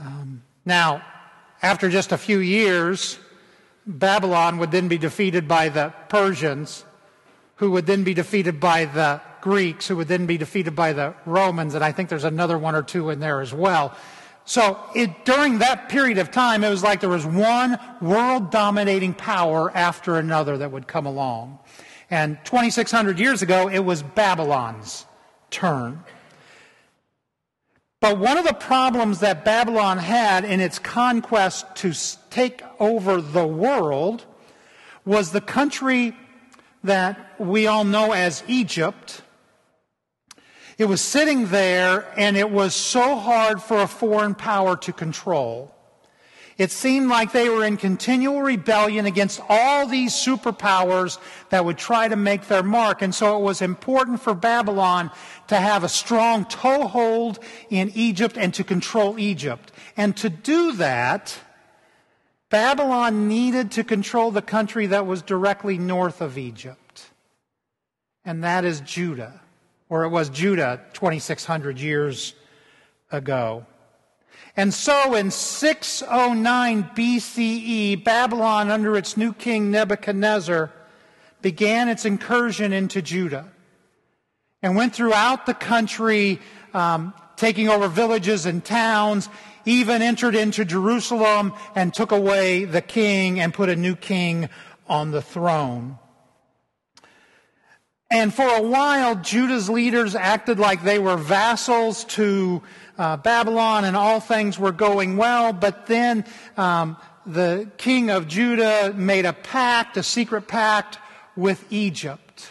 Um, now, after just a few years, Babylon would then be defeated by the Persians, who would then be defeated by the Greeks, who would then be defeated by the Romans, and I think there's another one or two in there as well. So it, during that period of time, it was like there was one world dominating power after another that would come along. And 2,600 years ago, it was Babylon's turn. But one of the problems that Babylon had in its conquest to take over the world was the country that we all know as Egypt. It was sitting there and it was so hard for a foreign power to control. It seemed like they were in continual rebellion against all these superpowers that would try to make their mark. And so it was important for Babylon to have a strong toehold in Egypt and to control Egypt. And to do that, Babylon needed to control the country that was directly north of Egypt. And that is Judah, or it was Judah 2,600 years ago. And so in 609 BCE, Babylon, under its new king Nebuchadnezzar, began its incursion into Judah and went throughout the country, um, taking over villages and towns, even entered into Jerusalem and took away the king and put a new king on the throne. And for a while, Judah's leaders acted like they were vassals to uh, Babylon and all things were going well, but then um, the king of Judah made a pact, a secret pact with Egypt.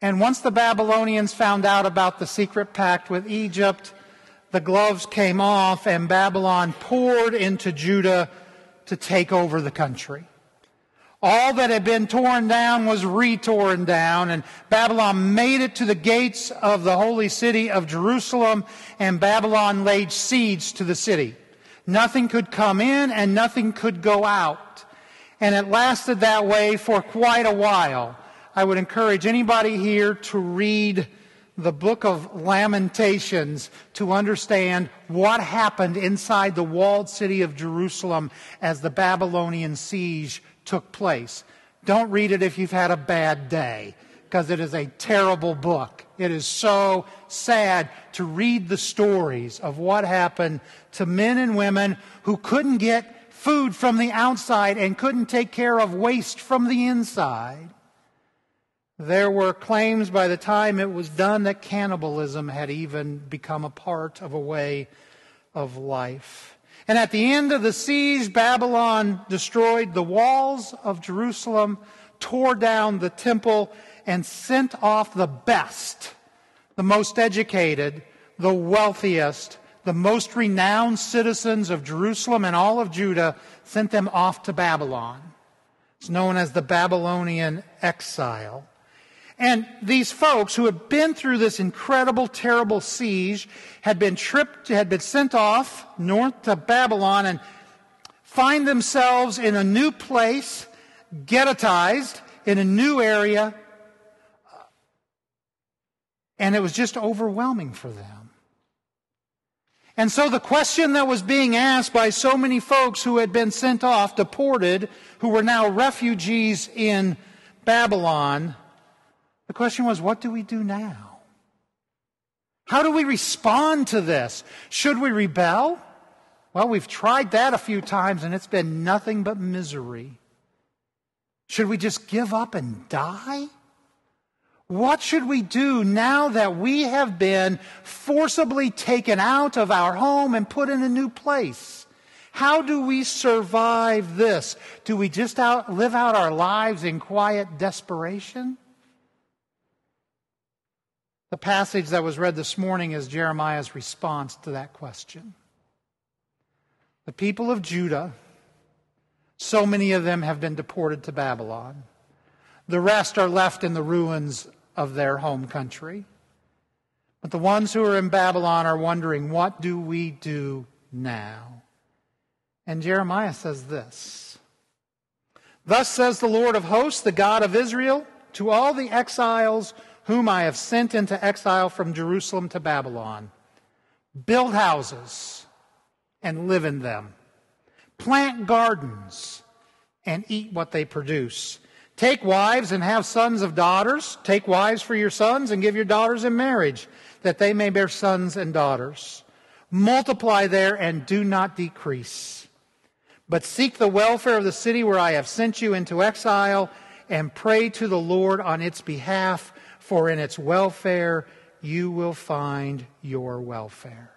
And once the Babylonians found out about the secret pact with Egypt, the gloves came off and Babylon poured into Judah to take over the country. All that had been torn down was retorn down, and Babylon made it to the gates of the holy city of Jerusalem, and Babylon laid siege to the city. Nothing could come in and nothing could go out. And it lasted that way for quite a while. I would encourage anybody here to read the book of Lamentations to understand what happened inside the walled city of Jerusalem as the Babylonian siege took place. Don't read it if you've had a bad day, because it is a terrible book. It is so sad to read the stories of what happened to men and women who couldn't get food from the outside and couldn't take care of waste from the inside. There were claims by the time it was done that cannibalism had even become a part of a way of life. And at the end of the siege, Babylon destroyed the walls of Jerusalem, tore down the temple, and sent off the best, the most educated, the wealthiest, the most renowned citizens of Jerusalem and all of Judah, sent them off to Babylon. It's known as the Babylonian exile. And these folks who had been through this incredible, terrible siege had been tripped, had been sent off north to Babylon and find themselves in a new place, ghettized in a new area. And it was just overwhelming for them. And so the question that was being asked by so many folks who had been sent off, deported, who were now refugees in Babylon, the question was, what do we do now? How do we respond to this? Should we rebel? Well, we've tried that a few times and it's been nothing but misery. Should we just give up and die? What should we do now that we have been forcibly taken out of our home and put in a new place? How do we survive this? Do we just out, live out our lives in quiet desperation? The passage that was read this morning is Jeremiah's response to that question. The people of Judah, so many of them have been deported to Babylon. The rest are left in the ruins of their home country. But the ones who are in Babylon are wondering, what do we do now? And Jeremiah says this Thus says the Lord of hosts, the God of Israel, to all the exiles whom I have sent into exile from Jerusalem to Babylon. Build houses, and live in them. Plant gardens and eat what they produce. Take wives and have sons of daughters. Take wives for your sons and give your daughters in marriage, that they may bear sons and daughters. Multiply there and do not decrease. But seek the welfare of the city where I have sent you into exile and pray to the Lord on its behalf, for in its welfare you will find your welfare.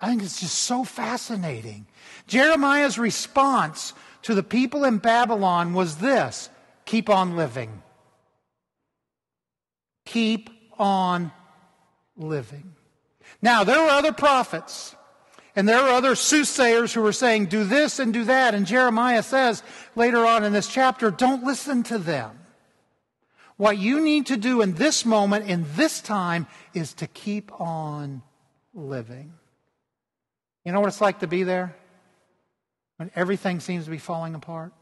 I think it's just so fascinating. Jeremiah's response to the people in Babylon was this keep on living. Keep on living. Now, there were other prophets, and there are other soothsayers who were saying, do this and do that. And Jeremiah says later on in this chapter, don't listen to them. What you need to do in this moment, in this time, is to keep on living. You know what it's like to be there? When everything seems to be falling apart,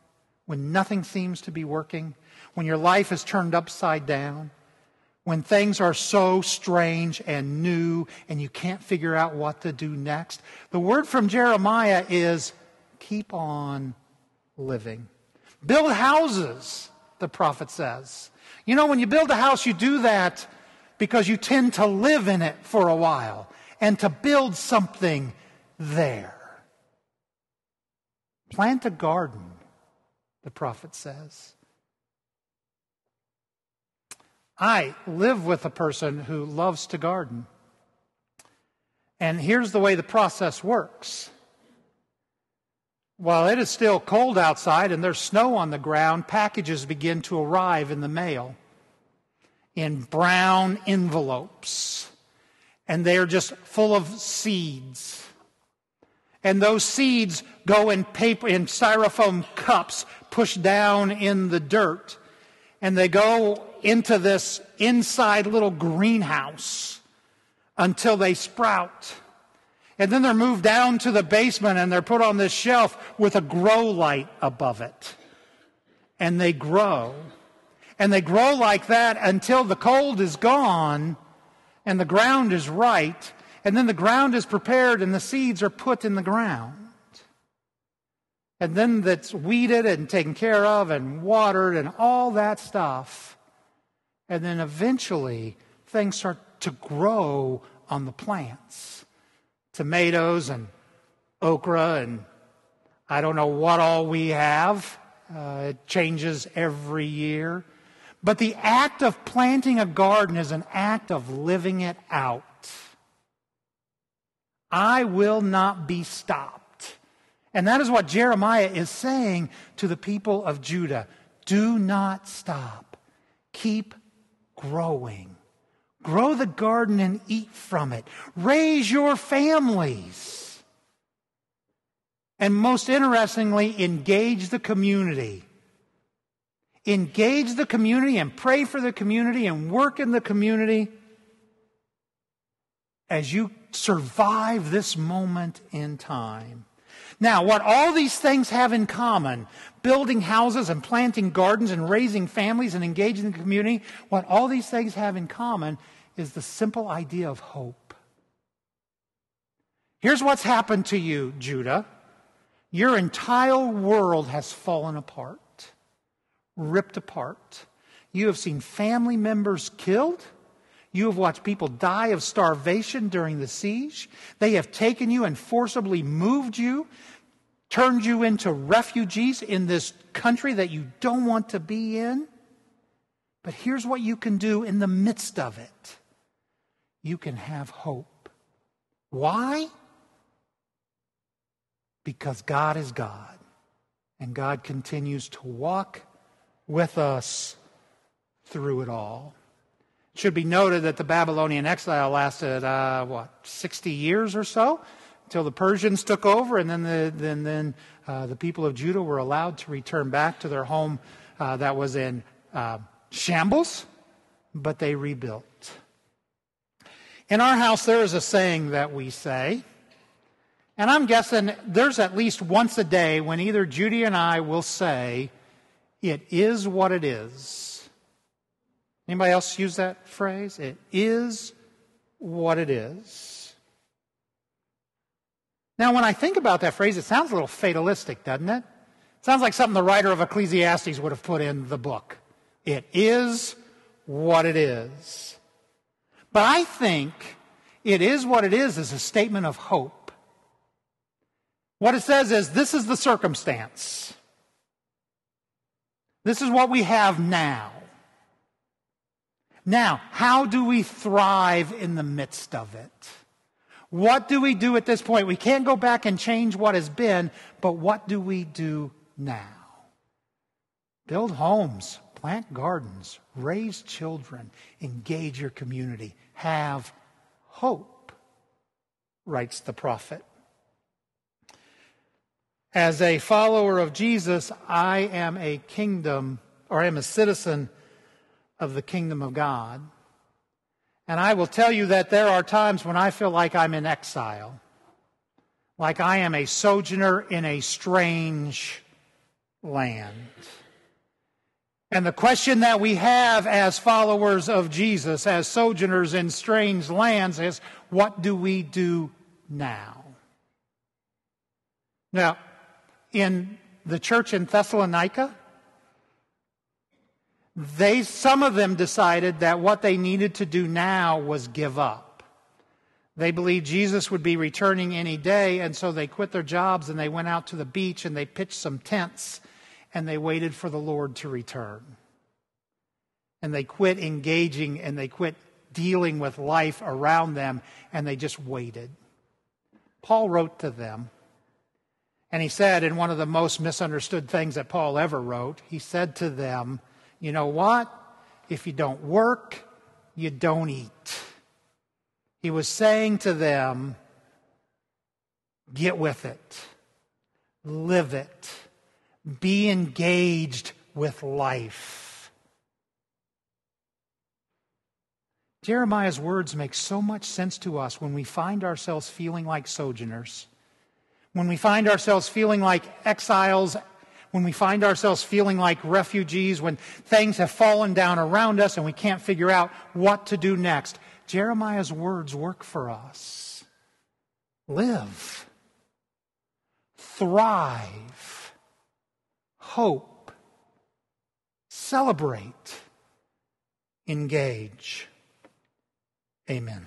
when nothing seems to be working, when your life is turned upside down, when things are so strange and new and you can't figure out what to do next. The word from Jeremiah is keep on living. Build houses, the prophet says. You know, when you build a house, you do that because you tend to live in it for a while and to build something there. Plant a garden, the prophet says. I live with a person who loves to garden. And here's the way the process works. While it is still cold outside and there's snow on the ground, packages begin to arrive in the mail in brown envelopes. And they are just full of seeds. And those seeds go in paper, in styrofoam cups pushed down in the dirt. And they go into this inside little greenhouse until they sprout. And then they're moved down to the basement and they're put on this shelf with a grow light above it. And they grow. And they grow like that until the cold is gone and the ground is right and then the ground is prepared and the seeds are put in the ground. And then that's weeded and taken care of and watered and all that stuff. And then eventually things start to grow on the plants tomatoes and okra and I don't know what all we have. Uh, it changes every year. But the act of planting a garden is an act of living it out. I will not be stopped. And that is what Jeremiah is saying to the people of Judah. Do not stop. Keep growing. Grow the garden and eat from it. Raise your families. And most interestingly, engage the community. Engage the community and pray for the community and work in the community as you survive this moment in time. Now, what all these things have in common, building houses and planting gardens and raising families and engaging the community, what all these things have in common is the simple idea of hope. Here's what's happened to you, Judah. Your entire world has fallen apart, ripped apart. You have seen family members killed. You have watched people die of starvation during the siege. They have taken you and forcibly moved you, turned you into refugees in this country that you don't want to be in. But here's what you can do in the midst of it you can have hope. Why? Because God is God, and God continues to walk with us through it all. It should be noted that the Babylonian exile lasted, uh, what, 60 years or so? Until the Persians took over, and then the, then, then, uh, the people of Judah were allowed to return back to their home uh, that was in uh, shambles, but they rebuilt. In our house, there is a saying that we say, and I'm guessing there's at least once a day when either Judy and I will say, It is what it is. Anybody else use that phrase? It is what it is. Now, when I think about that phrase, it sounds a little fatalistic, doesn't it? It sounds like something the writer of Ecclesiastes would have put in the book. It is what it is. But I think it is what it is is a statement of hope. What it says is this is the circumstance. This is what we have now. Now, how do we thrive in the midst of it? What do we do at this point? We can't go back and change what has been, but what do we do now? Build homes, plant gardens, raise children, engage your community, have hope, writes the prophet. As a follower of Jesus, I am a kingdom, or I am a citizen of the kingdom of God. And I will tell you that there are times when I feel like I'm in exile, like I am a sojourner in a strange land. And the question that we have as followers of Jesus, as sojourners in strange lands, is what do we do now? Now, in the church in Thessalonica, they, some of them decided that what they needed to do now was give up. They believed Jesus would be returning any day, and so they quit their jobs and they went out to the beach and they pitched some tents and they waited for the Lord to return. And they quit engaging and they quit dealing with life around them and they just waited. Paul wrote to them and he said, in one of the most misunderstood things that Paul ever wrote, he said to them, You know what? If you don't work, you don't eat. He was saying to them, Get with it, live it, be engaged with life. Jeremiah's words make so much sense to us when we find ourselves feeling like sojourners when we find ourselves feeling like exiles, when we find ourselves feeling like refugees, when things have fallen down around us and we can't figure out what to do next, Jeremiah's words work for us. Live, thrive, hope, celebrate, engage. Amen.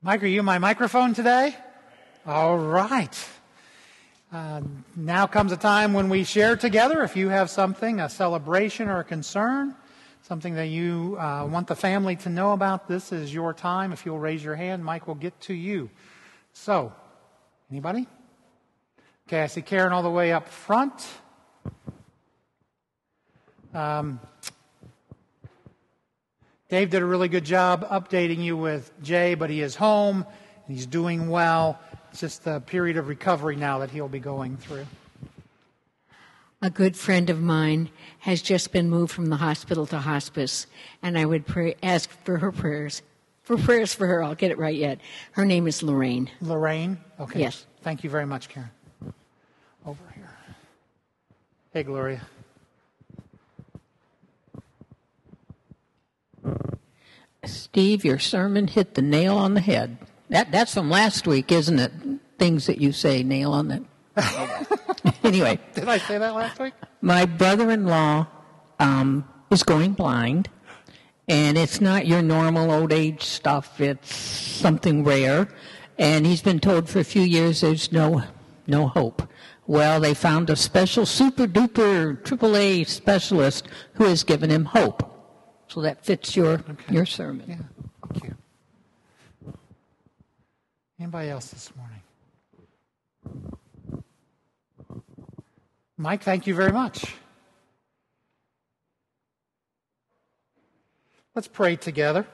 Mike, are you my microphone today? All right. Uh, now comes a time when we share together. If you have something, a celebration or a concern, something that you uh, want the family to know about, this is your time. If you'll raise your hand, Mike will get to you. So, anybody? Okay, I see Karen all the way up front. Um, Dave did a really good job updating you with Jay, but he is home and he's doing well. It's just the period of recovery now that he'll be going through. A good friend of mine has just been moved from the hospital to hospice, and I would pray, ask for her prayers. For prayers for her, I'll get it right yet. Her name is Lorraine. Lorraine? Okay. Yes. Thank you very much, Karen. Over here. Hey, Gloria. Steve, your sermon hit the nail on the head. That that's from last week, isn't it? Things that you say nail on the. anyway, Did I say that last week? my brother-in-law um, is going blind, and it's not your normal old age stuff. It's something rare, and he's been told for a few years there's no no hope. Well, they found a special super duper triple A specialist who has given him hope. So that fits your your sermon. Yeah. Thank you. Anybody else this morning? Mike, thank you very much. Let's pray together.